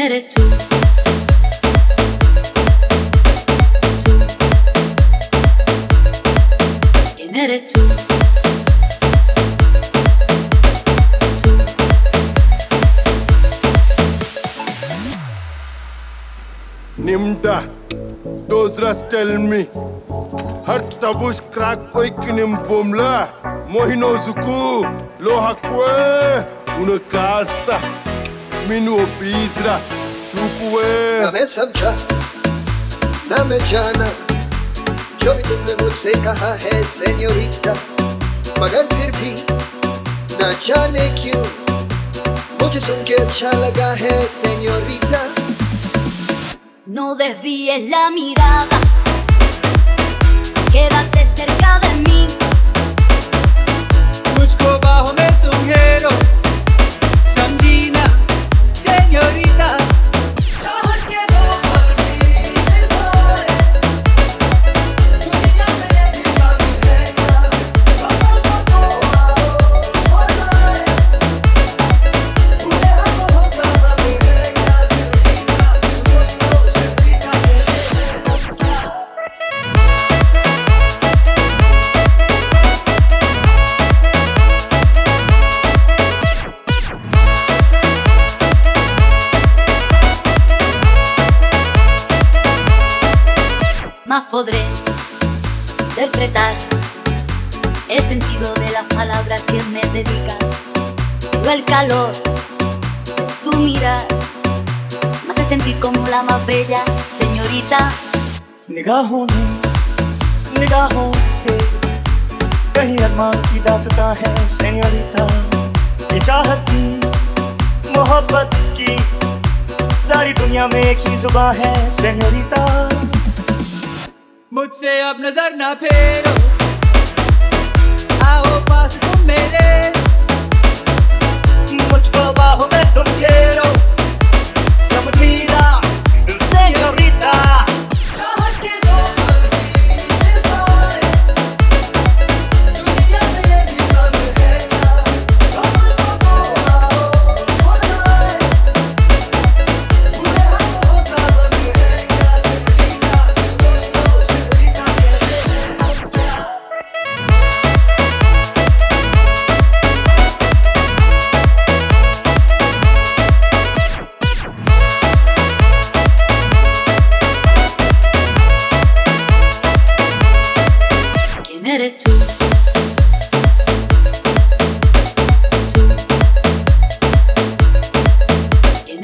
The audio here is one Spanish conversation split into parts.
Eres tú. tú. ¿Quién eres tú? निमटा दोसरास tell me हर तबुश क्राक कोई किनिम बोमला मोहिनो जुकू लोहा क्वे उनकास्ता minuo pisra Şukuve Name samça Name cana Yo me mutse kaha he señorita Magar pirpi Na cane kyu Muchos son que chalaga señorita No desvíes la mirada. podré interpretar el sentido de las palabras que me dedicas. Pero el calor de tu mirar me hace sentir como la más bella señorita. निगाहों ने निगाहों से कहीं अरमान की दास्तां है सेñorita ये चाहत की मोहब्बत की सारी दुनिया में एक ही जुबान है सेñorita मुझसे अब नज़र ना फेरो।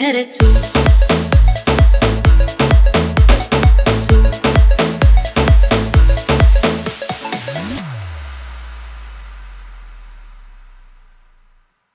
Get it too.